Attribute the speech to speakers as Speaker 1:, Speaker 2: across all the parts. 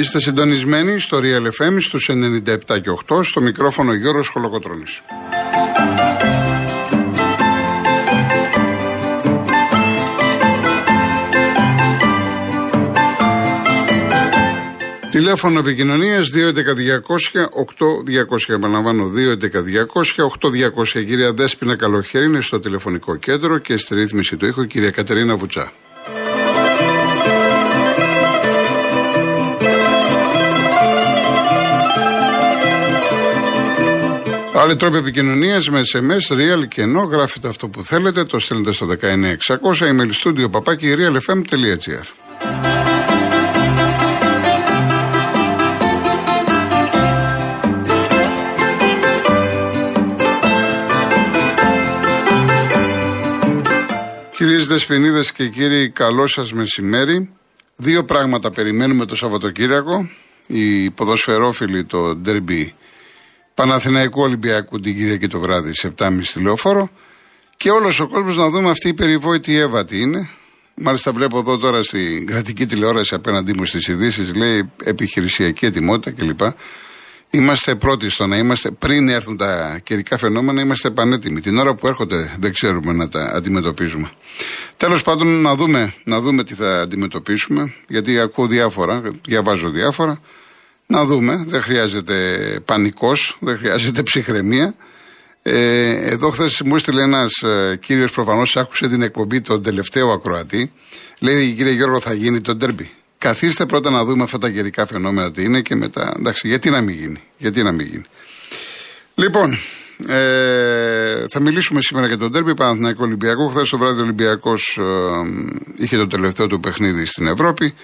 Speaker 1: Είστε συντονισμένοι στο Real FM στους 97 και 8 στο μικρόφωνο Γιώργος Χολοκοτρώνης. Τηλέφωνο επικοινωνίας 211-200-8200. Επαναλαμβάνω 211-200-8200. Κυρία Δέσπινα Καλοχέρη είναι στο τηλεφωνικό κέντρο και στη ρύθμιση του ήχου κυρία Κατερίνα Βουτσά. Άλλοι τρόποι επικοινωνίας με SMS, real και ενώ γράφετε αυτό που θέλετε, το στέλνετε στο 19600 email studio παπάκι realfm.gr. Κυρίες Δεσποινίδες και κύριοι, καλό σας μεσημέρι. Δύο πράγματα περιμένουμε το Σαββατοκύριακο. Οι ποδοσφαιρόφιλοι, το ντέρμπι Παναθηναϊκού Ολυμπιακού την Κυριακή το βράδυ σε 7.30 τηλεόφορο. Και όλος ο κόσμος να δούμε αυτή η περιβόητη Εύα τι είναι. Μάλιστα βλέπω εδώ τώρα στην κρατική τηλεόραση απέναντί μου στις ειδήσεις λέει επιχειρησιακή ετοιμότητα κλπ. Είμαστε πρώτοι στο να είμαστε, πριν έρθουν τα καιρικά φαινόμενα, είμαστε πανέτοιμοι. Την ώρα που έρχονται δεν ξέρουμε να τα αντιμετωπίζουμε. Τέλος πάντων, να δούμε, να δούμε τι θα αντιμετωπίσουμε, γιατί ακούω διάφορα, διαβάζω διάφορα. Να δούμε, δεν χρειάζεται πανικός, δεν χρειάζεται ψυχραιμία. Ε, εδώ χθες μου έστειλε ένας ε, κύριος, προφανώς άκουσε την εκπομπή τον τελευταίο ακροατή. Λέει, κύριε Γιώργο, θα γίνει το ντέρμπι. Καθίστε πρώτα να δούμε αυτά τα καιρικά φαινόμενα τι είναι και μετά. Εντάξει, γιατί να μην γίνει. Γιατί να μην γίνει. Λοιπόν, ε, θα μιλήσουμε σήμερα για τον τέρμπι Παναθηναϊκό Ολυμπιακό. Χθες το βράδυ ο Ολυμπιακός ε, είχε το τελευταίο του παιχνίδι στην Ευρώπη.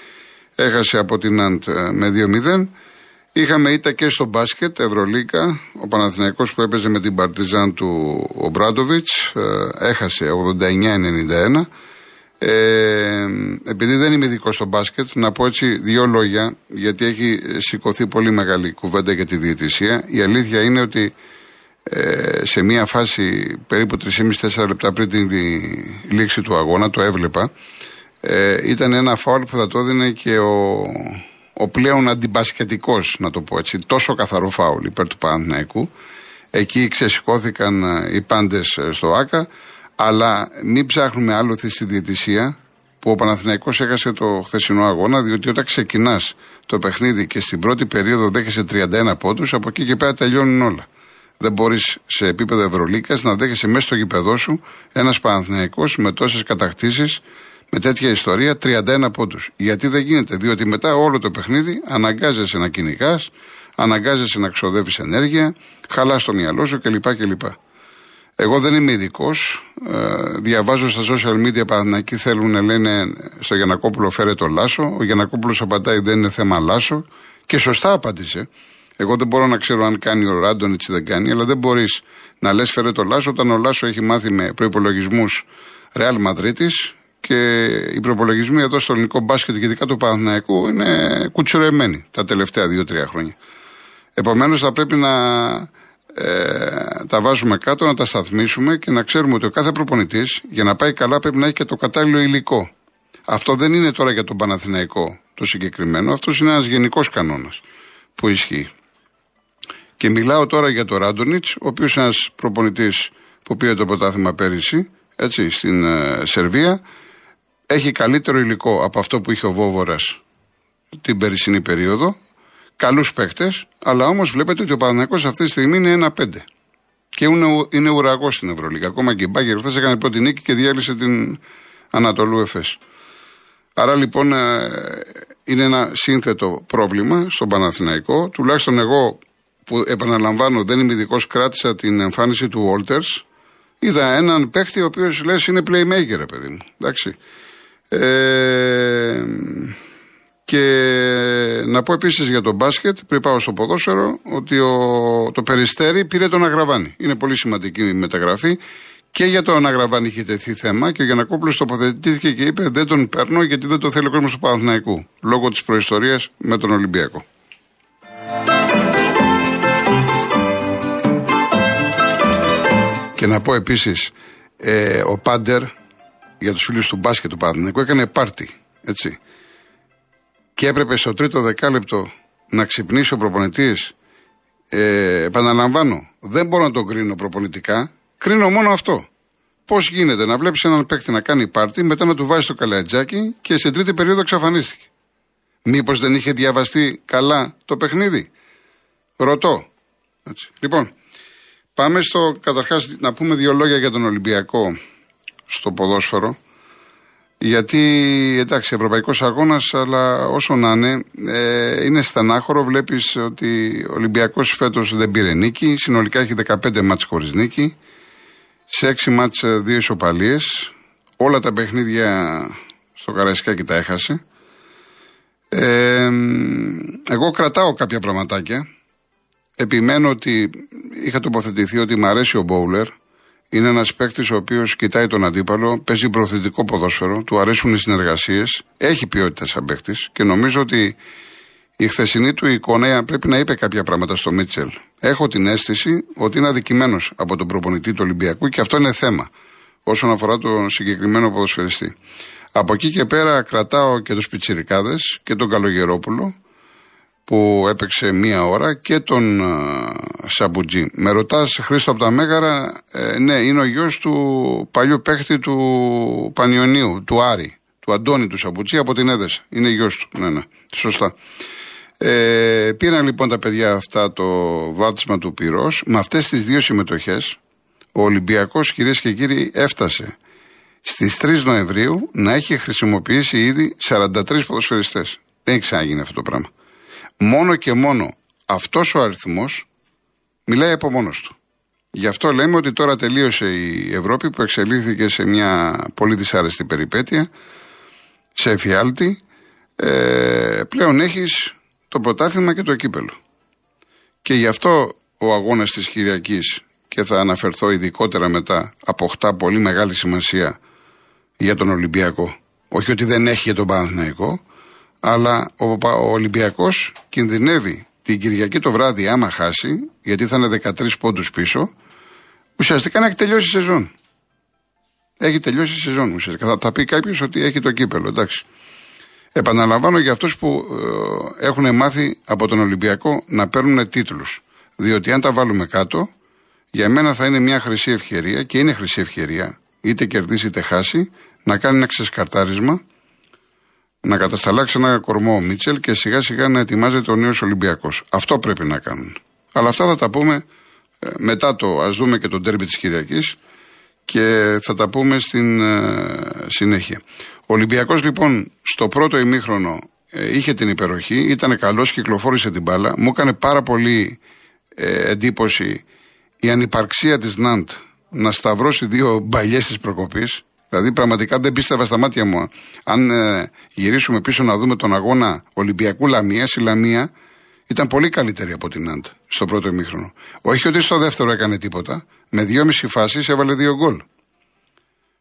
Speaker 1: Έχασε από την Αντ ε, με 2-0. Είχαμε ήττα και στο μπάσκετ, Ευρωλίκα. Ο Παναθηναϊκός που έπαιζε με την Παρτιζάν του ο Μπράντοβιτς ε, έχασε 89-91. Ε, επειδή δεν είμαι ειδικός στο μπάσκετ, να πω έτσι δύο λόγια, γιατί έχει σηκωθεί πολύ μεγάλη κουβέντα για τη διαιτησία. Η αλήθεια είναι ότι ε, σε μία φάση περίπου 3,5-4 λεπτά πριν την λήξη του αγώνα, το έβλεπα, ε, ήταν ένα φάουλ που θα το έδινε και ο, ο πλέον αντιμπασκετικός, να το πω έτσι, τόσο καθαρό φάουλ υπέρ του Παναθηναϊκού. Εκεί ξεσηκώθηκαν ε, οι πάντες ε, στο ΆΚΑ. Αλλά μην ψάχνουμε άλλο στη διαιτησία που ο Παναθηναϊκός έχασε το χθεσινό αγώνα, διότι όταν ξεκινάς το παιχνίδι και στην πρώτη περίοδο δέχεσαι 31 πόντους, από εκεί και πέρα τελειώνουν όλα. Δεν μπορείς σε επίπεδο Ευρωλίκας να δέχεσαι μέσα στο γηπεδό σου ένας Παναθηναϊκός με τόσες κατακτήσεις, με τέτοια ιστορία 31 πόντους. Γιατί δεν γίνεται, διότι μετά όλο το παιχνίδι αναγκάζεσαι να κυνηγάς, αναγκάζεσαι να ξοδεύεις ενέργεια, χαλάς το μυαλό σου κλπ. κλπ. Εγώ δεν είμαι ειδικός. Ε, διαβάζω στα social media Παναθηναϊκοί θέλουν να λένε στο Γιανακόπουλο φέρε το Λάσο. Ο Γιανακόπουλος απαντάει δεν είναι θέμα Λάσο. Και σωστά απάντησε. Εγώ δεν μπορώ να ξέρω αν κάνει ο Ράντονιτς ή δεν κάνει, αλλά δεν μπορείς να λες φέρε το Λάσο όταν ο Λάσο έχει μάθει με προπολογισμού Ρεάλ Μαδρίτη και οι προπολογισμοί εδώ στο ελληνικό μπάσκετ και ειδικά του Παναθηναϊκού είναι κουτσουρεμένοι τα τελευταία δύο-τρία χρόνια. Επομένως θα πρέπει να ε, τα βάζουμε κάτω, να τα σταθμίσουμε και να ξέρουμε ότι ο κάθε προπονητής για να πάει καλά πρέπει να έχει και το κατάλληλο υλικό. Αυτό δεν είναι τώρα για τον Παναθηναϊκό το συγκεκριμένο, αυτός είναι ένας γενικός κανόνας που ισχύει. Και μιλάω τώρα για τον Ράντονιτς, ο οποίος είναι ένας προπονητής που πήρε το πρωτάθλημα πέρυσι, έτσι, στην ε, Σερβία. Έχει καλύτερο υλικό από αυτό που είχε ο Βόβορας την περσινή περίοδο καλούς παίχτε, αλλά όμως βλέπετε ότι ο Παναγιακό αυτή τη στιγμή είναι ένα-πέντε. Και είναι, είναι ουραγός στην Ευρωλίγα. Ακόμα και η Μπάγκερ χθες έκανε πρώτη νίκη και διάλυσε την Ανατολού Εφές. Άρα λοιπόν ε, είναι ένα σύνθετο πρόβλημα στον Παναθηναϊκό. Τουλάχιστον εγώ που επαναλαμβάνω δεν είμαι ειδικός, κράτησα την εμφάνιση του Βόλτερ. Είδα έναν παίχτη ο οποίος λες είναι playmaker, παιδί μου. Εντάξει. Ε, και να πω επίσης για το μπάσκετ, πριν πάω στο ποδόσφαιρο, ότι ο, το Περιστέρι πήρε τον Αγραβάνη. Είναι πολύ σημαντική η μεταγραφή. Και για τον Αγραβάνη είχε τεθεί θέμα και ο Γιανακόπουλος τοποθετήθηκε και είπε: Δεν τον παίρνω γιατί δεν το θέλει ο κόσμος του Παναθηναϊκού. Λόγω της προϊστορίας με τον Ολυμπιακό. Και να πω επίσης, ε, ο Πάντερ για τους φίλους του μπάσκετ του Παναθηναϊκού έκανε πάρτι. Έτσι και έπρεπε στο τρίτο δεκάλεπτο να ξυπνήσει ο προπονητής. Ε, επαναλαμβάνω, δεν μπορώ να τον κρίνω προπονητικά. Κρίνω μόνο αυτό. Πώς γίνεται να βλέπεις έναν παίκτη να κάνει πάρτι, μετά να του βάζει το καλατζάκι και σε τρίτη περίοδο εξαφανίστηκε. Μήπως δεν είχε διαβαστεί καλά το παιχνίδι; Ρωτώ. Έτσι. Λοιπόν, πάμε στο καταρχάς να πούμε δύο λόγια για τον Ολυμπιακό στο ποδόσφαιρο. Γιατί εντάξει, ευρωπαϊκός αγώνας, αλλά όσο να είναι, ε, είναι στενάχωρο. Βλέπεις ότι ο Ολυμπιακός φέτος δεν πήρε νίκη. Συνολικά έχει 15 μάτς χωρίς νίκη. Σε 6 μάτς ε, δύο ισοπαλίες. Όλα τα παιχνίδια στο Καραϊσκάκι τα έχασε. Ε, εγώ κρατάω κάποια πραγματάκια. Επιμένω ότι είχα τοποθετηθεί ότι μου αρέσει ο Μπόουλερ. Είναι ένας παίκτης ο οποίος κοιτάει τον αντίπαλο, παίζει προθετικό ποδόσφαιρο, του αρέσουν οι συνεργασίες, έχει ποιότητα σαν παίκτης και νομίζω ότι η χθεσινή του εικόνα πρέπει να είπε κάποια πράγματα στο Μίτσελ. Έχω την αίσθηση ότι είναι αδικημένος από τον προπονητή του Ολυμπιακού και αυτό είναι θέμα όσον αφορά τον συγκεκριμένο ποδοσφαιριστή. Από εκεί και πέρα κρατάω και τους Πιτσιρικάδες και τον Καλογερόπουλο που έπαιξε μία ώρα και τον uh, Σαμπουτζή. Με ρωτάς Χρήστο από τα Μέγαρα, ε, ναι είναι ο γιος του παλιού παίχτη του Πανιωνίου, του Άρη, του Αντώνη του Σαμπουτζή από την Έδεσα. Είναι γιος του, ναι ναι, σωστά. Ε, πήραν λοιπόν τα παιδιά αυτά το βάπτισμα του πυρός. Με αυτές τις δύο συμμετοχές ο Ολυμπιακός κυρίες και κύριοι έφτασε Στις 3 Νοεμβρίου να έχει χρησιμοποιήσει ήδη 43 ποδοσφαιριστές. Δεν έχει ξαναγίνει αυτό το πράγμα. Μόνο και μόνο αυτός ο αριθμός μιλάει από μόνος του. Γι' αυτό λέμε ότι τώρα τελείωσε η Ευρώπη που εξελίχθηκε σε μια πολύ δυσάρεστη περιπέτεια, σε εφιάλτη. Ε, πλέον έχεις το πρωτάθλημα και το κύπελο. Και γι' αυτό ο αγώνας της Κυριακής και θα αναφερθώ ειδικότερα μετά αποκτά πολύ μεγάλη σημασία για τον Ολυμπιακό. Όχι ότι δεν έχει για τον Παναθηναϊκό, αλλά ο, ο Ολυμπιακός κινδυνεύει την Κυριακή το βράδυ άμα χάσει, γιατί θα είναι 13 πόντους πίσω, ουσιαστικά να έχει τελειώσει η σεζόν. Έχει τελειώσει η σεζόν ουσιαστικά. Θα, θα πει κάποιος ότι έχει το κύπελο, εντάξει. Επαναλαμβάνω για αυτούς που ε, έχουν μάθει από τον Ολυμπιακό να παίρνουν τίτλους. Διότι αν τα βάλουμε κάτω, για μένα θα είναι μια χρυσή ευκαιρία και είναι χρυσή ευκαιρία είτε κερδίσει είτε χάσει, να κάνει ένα ξεσκαρτάρισμα, να κατασταλάξει ένα κορμό ο Μίτσελ και σιγά σιγά να ετοιμάζεται ο νέος Ολυμπιακός. Αυτό πρέπει να κάνουν. Αλλά αυτά θα τα πούμε ε, μετά το, ας δούμε και τον τέρμι της Κυριακής και θα τα πούμε στην ε, συνέχεια. Ο Ολυμπιακός λοιπόν στο πρώτο ημίχρονο ε, είχε την υπεροχή, ήταν καλός, κυκλοφόρησε την μπάλα. Μου έκανε πάρα πολύ εντύπωση η ανυπαρξία της Ναντ να σταυρώσει δύο μπαλιές της προκοπής. Δηλαδή, πραγματικά δεν πίστευα στα μάτια μου. Αν ε, γυρίσουμε πίσω να δούμε τον αγώνα Ολυμπιακού Λαμία, η Λαμία ήταν πολύ καλύτερη από την Ναντ στο πρώτο ημίχρονο. Όχι ότι στο δεύτερο έκανε τίποτα. Με δυόμιση φάσεις έβαλε δύο γκολ.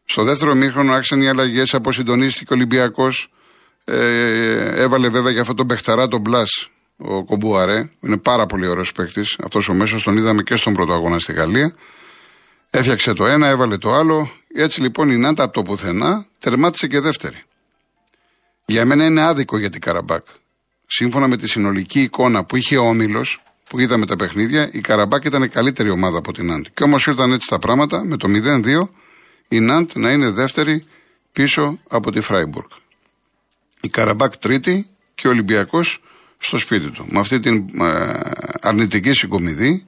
Speaker 1: Στο δεύτερο ημίχρονο άρχισαν οι αλλαγές, αποσυντονίστηκε ο Ολυμπιακός. Ε, έβαλε βέβαια για αυτό τον παιχταρά, τον Μπλας, ο Κομπούαρε. Είναι πάρα πολύ ωραίος παίκτης. Αυτός ο μέσος τον είδαμε και στον πρώτο αγώνα στη Γαλλία. Έφτιαξε το ένα, έβαλε το άλλο. Έτσι λοιπόν η Ναντ από το πουθενά τερμάτισε και δεύτερη. Για μένα είναι άδικο για την Καραμπάκ. Σύμφωνα με τη συνολική εικόνα που είχε ο Όμιλος, που είδαμε τα παιχνίδια, η Καραμπάκ ήταν η καλύτερη ομάδα από την Ναντ. Και όμως ήρθαν έτσι τα πράγματα, με το 0-2, η Ναντ να είναι δεύτερη πίσω από τη Φράιμπουργκ. Η Καραμπάκ τρίτη και ο Ολυμπιακός στο σπίτι του. Με αυτή την ε, αρνητική συγκομιδή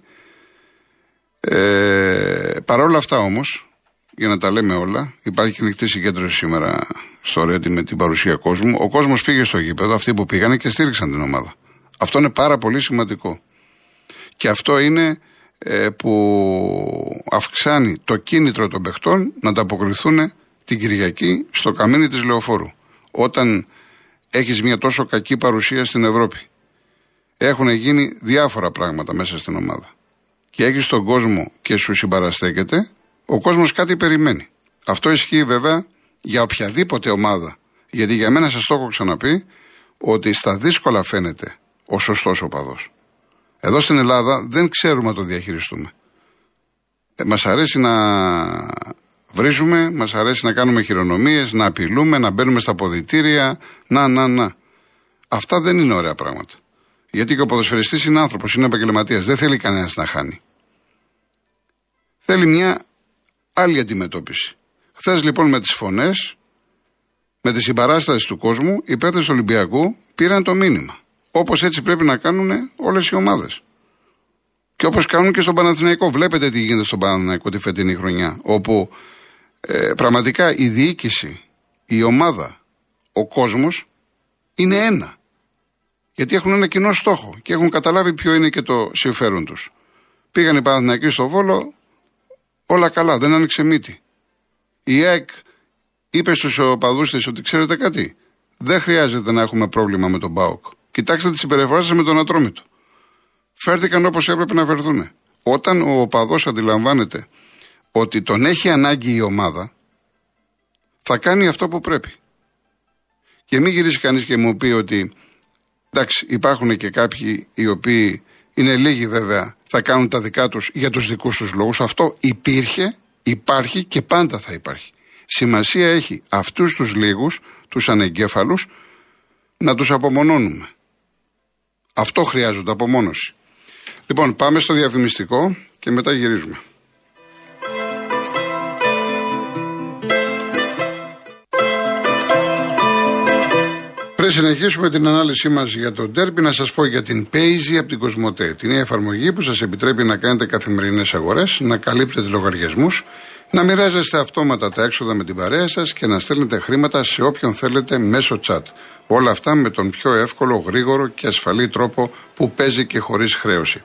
Speaker 1: ε, Παρ' όλα αυτά όμως, για να τα λέμε όλα, υπάρχει και ανοιχτή συγκέντρωση σήμερα στο Ρέντι με την παρουσία κόσμου. Ο κόσμος πήγε στο γήπεδο, αυτοί που πήγανε και στήριξαν την ομάδα. Αυτό είναι πάρα πολύ σημαντικό. Και αυτό είναι ε, που αυξάνει το κίνητρο των παιχτών να ανταποκριθούν την Κυριακή στο καμίνι της Λεωφόρου. Όταν έχεις μια τόσο κακή παρουσία στην Ευρώπη. Έχουν γίνει διάφορα πράγματα μέσα στην ομάδα και έχεις τον κόσμο και σου συμπαραστέκεται, ο κόσμος κάτι περιμένει. Αυτό ισχύει βέβαια για οποιαδήποτε ομάδα. Γιατί για μένα σας το έχω ξαναπεί ότι στα δύσκολα φαίνεται ο σωστός οπαδός. Εδώ στην Ελλάδα δεν ξέρουμε να το διαχειριστούμε. Ε, μας αρέσει να βρίζουμε, μας αρέσει να κάνουμε χειρονομίες, να απειλούμε, να μπαίνουμε στα ποδητήρια, να, να, να. Αυτά δεν είναι ωραία πράγματα. Γιατί και ο ποδοσφαιριστής είναι άνθρωπος, είναι επαγγελματίας. Δεν θέλει κανένας να χάνει. Θέλει μια άλλη αντιμετώπιση. Χθες λοιπόν με τις φωνές, με τη συμπαράσταση του κόσμου, οι παίκτες του Ολυμπιακού πήραν το μήνυμα. Όπως έτσι πρέπει να κάνουν όλες οι ομάδες. Και όπως κάνουν και στον Παναθηναϊκό. Βλέπετε τι γίνεται στον Παναθηναϊκό τη φετινή χρονιά. Όπου ε, πραγματικά η διοίκηση, η ομάδα, ο κόσμος είναι ένα. Γιατί έχουν ένα κοινό στόχο και έχουν καταλάβει ποιο είναι και το συμφέρον τους. Πήγαν οι Παναθηναϊκοί στο Βόλο, όλα καλά, δεν άνοιξε μύτη. Η ΑΕΚ είπε στους οπαδούς της ότι ξέρετε κάτι, δεν χρειάζεται να έχουμε πρόβλημα με τον Μπάουκ. Κοιτάξτε τις συμπεριφορά με τον Ατρόμητο. Φέρθηκαν όπως έπρεπε να φερθούν. Όταν ο οπαδός αντιλαμβάνεται ότι τον έχει ανάγκη η ομάδα, θα κάνει αυτό που πρέπει. Και μην γυρίσει κανείς και μου πει ότι εντάξει, υπάρχουν και κάποιοι οι οποίοι είναι λίγοι βέβαια, θα κάνουν τα δικά τους για τους δικούς τους λόγους. Αυτό υπήρχε, υπάρχει και πάντα θα υπάρχει. Σημασία έχει αυτούς τους λίγους, τους ανεγκέφαλους, να τους απομονώνουμε. Αυτό χρειάζονται, απομόνωση. Λοιπόν, πάμε στο διαφημιστικό και μετά γυρίζουμε. Πριν συνεχίσουμε την ανάλυση μας για το Derby, να σας πω για την Paisy από την Κοσμοτέ. Την νέα εφαρμογή που σας επιτρέπει να κάνετε καθημερινές αγορές, να καλύπτετε λογαριασμούς, να μοιράζεστε αυτόματα τα έξοδα με την παρέα σας και να στέλνετε χρήματα σε όποιον θέλετε μέσω chat. Όλα αυτά με τον πιο εύκολο, γρήγορο και ασφαλή τρόπο που παίζει και χωρίς χρέωση.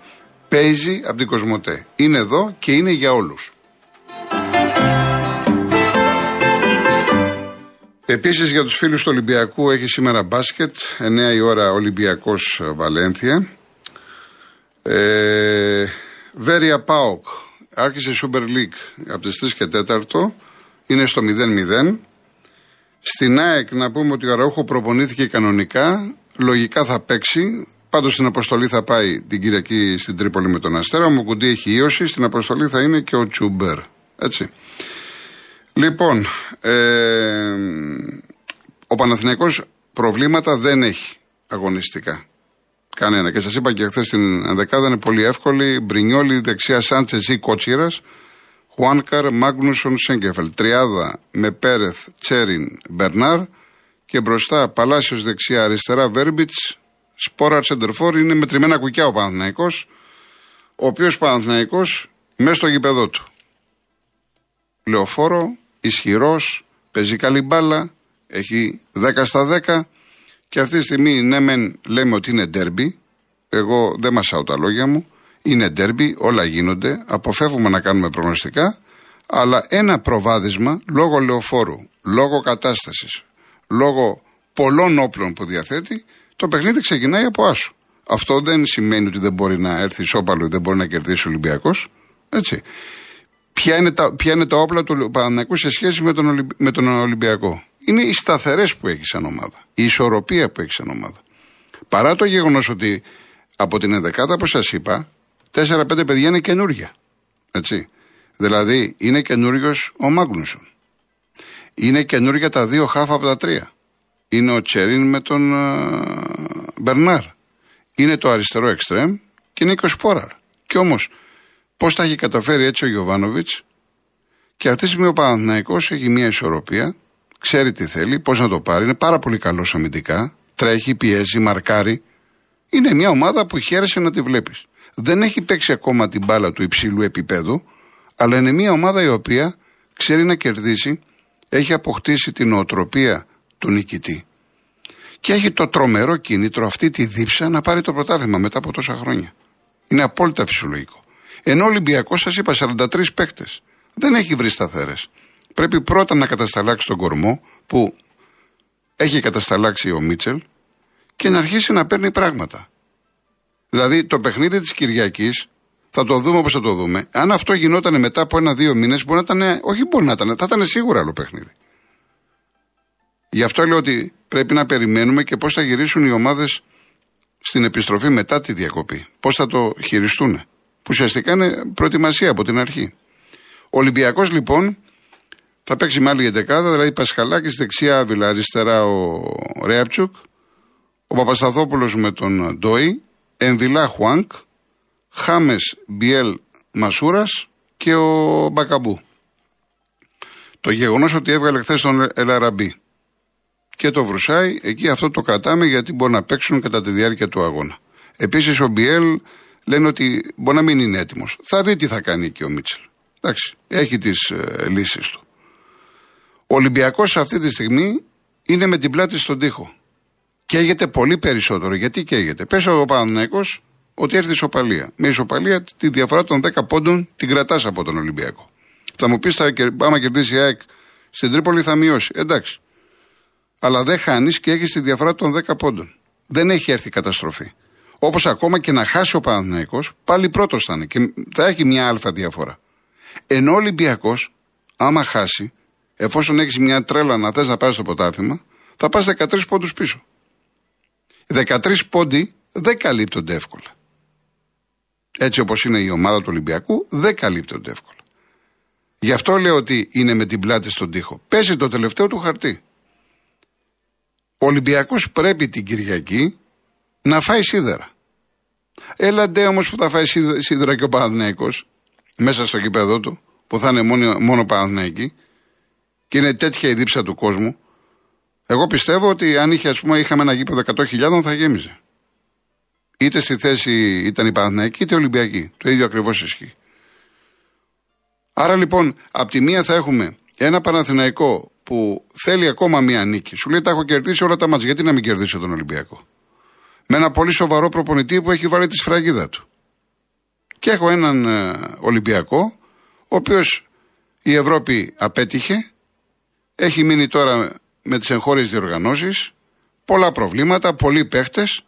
Speaker 1: Παίζει από την Κοσμοτέ. Είναι εδώ και είναι για όλους. Επίσης για τους φίλους του Ολυμπιακού έχει σήμερα μπάσκετ. 9 η ώρα Ολυμπιακός Βαλένθια. Ε, Βέρια Πάοκ. Άρχισε η Super League από τις 3 και 4. Είναι στο 0-0. Στην ΑΕΚ να πούμε ότι ο Αραούχο προπονήθηκε κανονικά. Λογικά θα παίξει. Πάντως στην αποστολή θα πάει την Κυριακή στην Τρίπολη με τον Αστέρα. Ο Μουκουντή έχει ίωση. Στην αποστολή θα είναι και ο Τσούμπερ. Έτσι. Λοιπόν, ε, ο Παναθηναϊκός προβλήματα δεν έχει αγωνιστικά. Κανένα. Και σας είπα και χθες στην δεκάδα είναι πολύ εύκολη. Μπρινιόλη, δεξιά Σάντσες ή Κότσιρας. Χουάνκαρ, Μάγνουσον, Σέγκεφελ. Τριάδα με Πέρεθ, Τσέριν, Μπερνάρ. Και μπροστά Παλάσιος δεξιά, αριστερά Βέρμπιτς. Σπόρα Τσεντερφόρ. Είναι μετρημένα κουκιά ο Παναθναϊκό. Ο οποίος Παναθναϊκό μέσα στο γήπεδό του. Λεωφόρο, ισχυρός, παίζει καλή μπάλα, έχει 10 στα 10 και αυτή τη στιγμή ναι μεν λέμε ότι είναι ντέρμπι, εγώ δεν μασάω τα λόγια μου, είναι ντέρμπι, όλα γίνονται, αποφεύγουμε να κάνουμε προγνωστικά, αλλά ένα προβάδισμα λόγω λεωφόρου, λόγω κατάστασης, λόγω πολλών όπλων που διαθέτει, το παιχνίδι ξεκινάει από άσου. Αυτό δεν σημαίνει ότι δεν μπορεί να έρθει σώπαλο ή δεν μπορεί να κερδίσει ο Ολυμπιακός, έτσι. Ποια είναι, τα, ποια είναι τα όπλα του Παναναϊκού σε σχέση με τον, με τον Ολυμπιακό. Είναι οι σταθερές που έχει σαν ομάδα. Η ισορροπία που έχει σαν ομάδα. Παρά το γεγονός ότι από την ενδεκάδα, όπως σας είπα, 4-5 παιδιά είναι καινούργια. Έτσι. Δηλαδή, είναι καινούριος ο Μάγνουσον. Είναι καινούργια τα δύο χάφα από τα τρία. Είναι ο Τσερίν με τον uh, Μπερνάρ. Είναι το αριστερό εξτρέμ και είναι και ο Σπόραρ. Και όμως Πώς τα έχει καταφέρει έτσι ο Γιωβάνοβιτς και αυτή τη στιγμή ο Παναθυναϊκό έχει μια ισορροπία, ξέρει τι θέλει, πώς να το πάρει, είναι πάρα πολύ καλός αμυντικά, τρέχει, πιέζει, μαρκάρει. Είναι μια ομάδα που χαίρεσαι να τη βλέπεις. Δεν έχει παίξει ακόμα την μπάλα του υψηλού επίπεδου, αλλά είναι μια ομάδα η οποία ξέρει να κερδίσει, έχει αποκτήσει την οτροπία του νικητή. Και έχει το τρομερό κίνητρο, αυτή τη δίψα, να πάρει το πρωτάθλημα μετά από τόσα χρόνια. Είναι απόλυτα φυσιολογικό. Ενώ ο Ολυμπιακός, σας είπα, 43 παίκτες. Δεν έχει βρει σταθερές. Πρέπει πρώτα να κατασταλάξει τον κορμό που έχει κατασταλάξει ο Μίτσελ και να αρχίσει να παίρνει πράγματα. Δηλαδή το παιχνίδι της Κυριακής θα το δούμε όπως θα το δούμε. Αν αυτό γινόταν μετά από ένα-δύο μήνες, μπορεί να ήταν. Όχι, μπορεί να ήταν. Θα ήταν σίγουρα άλλο παιχνίδι. Γι' αυτό λέω ότι πρέπει να περιμένουμε και πώς θα γυρίσουν οι ομάδες στην επιστροφή μετά τη διακοπή. Πώς θα το χειριστούν που ουσιαστικά είναι προετοιμασία από την αρχή. Ο Ολυμπιακός λοιπόν θα παίξει με άλλη εντεκάδα, δηλαδή Πασχαλάκης δεξιά, Άβυλα αριστερά ο Ρέαπτσουκ, ο Παπασταθόπουλος με τον Ντόι, Εμβιλά Χουάνκ, Χάμες Μπιέλ Μασούρας και ο Μπακαμπού. Το γεγονός ότι έβγαλε χθες τον Ελαραμπή και το Βρουσάι, εκεί αυτό το κρατάμε γιατί μπορεί να παίξουν κατά τη διάρκεια του αγώνα. Επίσης ο Μπιέλ λένε ότι μπορεί να μην είναι έτοιμος. Θα δει τι θα κάνει εκεί ο Μίτσελ. Εντάξει, έχει τις ε, λύσεις του. Ο Ολυμπιακός αυτή τη στιγμή είναι με την πλάτη στον τοίχο. Καίγεται πολύ περισσότερο. Γιατί καίγεται; Πες ο Παναναναϊκό ότι έρθει ισοπαλία. Με ισοπαλία τη διαφορά των 10 πόντων την κρατάς από τον Ολυμπιακό. Θα μου πεις, άμα κερδίσει η ΑΕΚ στην Τρίπολη θα μειώσει. Εντάξει. Αλλά δεν χάνεις και έχεις τη διαφορά των 10 πόντων. Δεν έχει έρθει καταστροφή. Όπως ακόμα και να χάσει ο Παναθυναϊκό, πάλι πρώτος θα είναι και θα έχει μια αλφα διαφορά. Ενώ ο Ολυμπιακός, άμα χάσει, εφόσον έχεις μια τρέλα να θες να πάρεις στο ποτάθλημα, θα πας 13 πόντους πίσω. Οι 13 πόντοι δεν καλύπτονται εύκολα. Έτσι όπως είναι η ομάδα του Ολυμπιακού, δεν καλύπτονται εύκολα. Γι' αυτό λέω ότι είναι με την πλάτη στον τοίχο. Παίζει το τελευταίο του χαρτί. Ο Ολυμπιακός πρέπει την Κυριακή να φάει σίδερα. Έλαντε όμως που θα φάει σίδερα και ο Παναθηναϊκός μέσα στο κήπεδο του, που θα είναι μόνο, μόνο Παναθηναϊκοί, και είναι τέτοια η δίψα του κόσμου. Εγώ πιστεύω ότι αν είχε, ας πούμε, είχαμε ένα γήπεδο 100.000 θα γέμιζε. Είτε στη θέση ήταν η Παναθηναϊκή είτε η Ολυμπιακή. Το ίδιο ακριβώς ισχύει. Άρα λοιπόν, από τη μία θα έχουμε ένα Παναθηναϊκό που θέλει ακόμα μία νίκη. Σου λέει: Τα έχω κερδίσει όλα τα μάτια. Γιατί να μην κερδίσω τον Ολυμπιακό; Με ένα πολύ σοβαρό προπονητή που έχει βάλει τη σφραγίδα του. Και έχω έναν ε, Ολυμπιακό, ο οποίος η Ευρώπη απέτυχε, έχει μείνει τώρα με τις εγχώριες διοργανώσεις, πολλά προβλήματα, πολλοί παίχτες,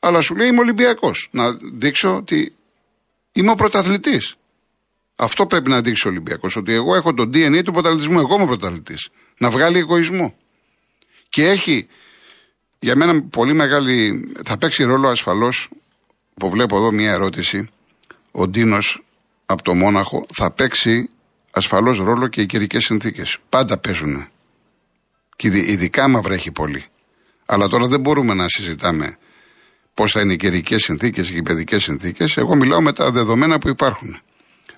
Speaker 1: αλλά σου λέει είμαι Ολυμπιακός. Να δείξω ότι είμαι ο πρωταθλητής. Αυτό πρέπει να δείξει ο Ολυμπιακός. Ότι εγώ έχω το DNA του πρωταθλητισμού. Εγώ είμαι πρωταθλητής. Να βγάλει εγωισμό. Και έχει για μένα πολύ μεγάλη. Θα παίξει ρόλο ασφαλώς. Που βλέπω εδώ μια ερώτηση. Ο Ντίνος από το Μόναχο θα παίξει ασφαλώς ρόλο και οι καιρικές συνθήκες. Πάντα παίζουν. Και ειδικά μα βρέχει πολύ. Αλλά τώρα δεν μπορούμε να συζητάμε πώς θα είναι οι καιρικές συνθήκες και οι παιδικές συνθήκες. Εγώ μιλάω με τα δεδομένα που υπάρχουν.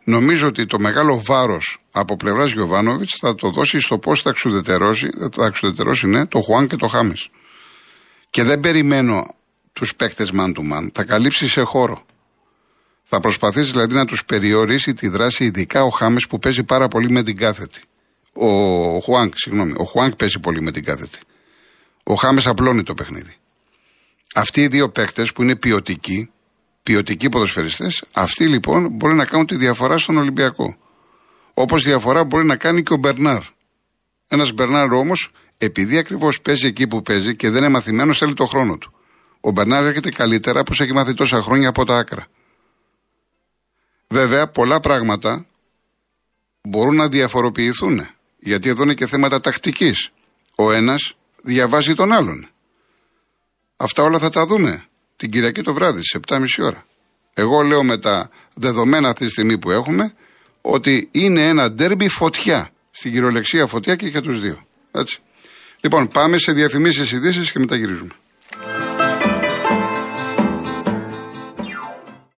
Speaker 1: Νομίζω ότι το μεγάλο βάρος από πλευράς Γιωβάνοβιτς θα το δώσει στο πώς θα εξουδετερώσει, θα εξουδετερώσει ναι, το Χουάν και το Χάμε. Και δεν περιμένω τους παίκτες man to man. Θα καλύψει σε χώρο. Θα προσπαθήσει δηλαδή να τους περιορίσει τη δράση, ειδικά ο Χάμες που παίζει πάρα πολύ με την κάθετη. Ο Χουάνκ, συγγνώμη. Ο Χουάνκ παίζει πολύ με την κάθετη. Ο Χάμες απλώνει το παιχνίδι. Αυτοί οι δύο παίκτες που είναι ποιοτικοί, ποιοτικοί ποδοσφαιριστές, αυτοί λοιπόν μπορεί να κάνουν τη διαφορά στον Ολυμπιακό. Όπως διαφορά μπορεί να κάνει και ο Μπερνάρ. Ένας Μπερνάρ όμως, επειδή ακριβώς παίζει εκεί που παίζει και δεν είναι μαθημένο, θέλει το χρόνο του. Ο Μπερνάρ έρχεται καλύτερα όπως έχει μάθει τόσα χρόνια από τα άκρα. Βέβαια, πολλά πράγματα μπορούν να διαφοροποιηθούν. Γιατί εδώ είναι και θέματα τακτικής. Ο ένας διαβάζει τον άλλον. Αυτά όλα θα τα δούμε την Κυριακή το βράδυ στι 7.30 ώρα. Εγώ λέω με τα δεδομένα αυτή τη στιγμή που έχουμε ότι είναι ένα ντέρμπι φωτιά. Στην κυριολεξία φωτιά και για τους δύο. Έτσι. Λοιπόν, πάμε σε διαφημίσεις ειδήσεις και μετά γυρίζουμε.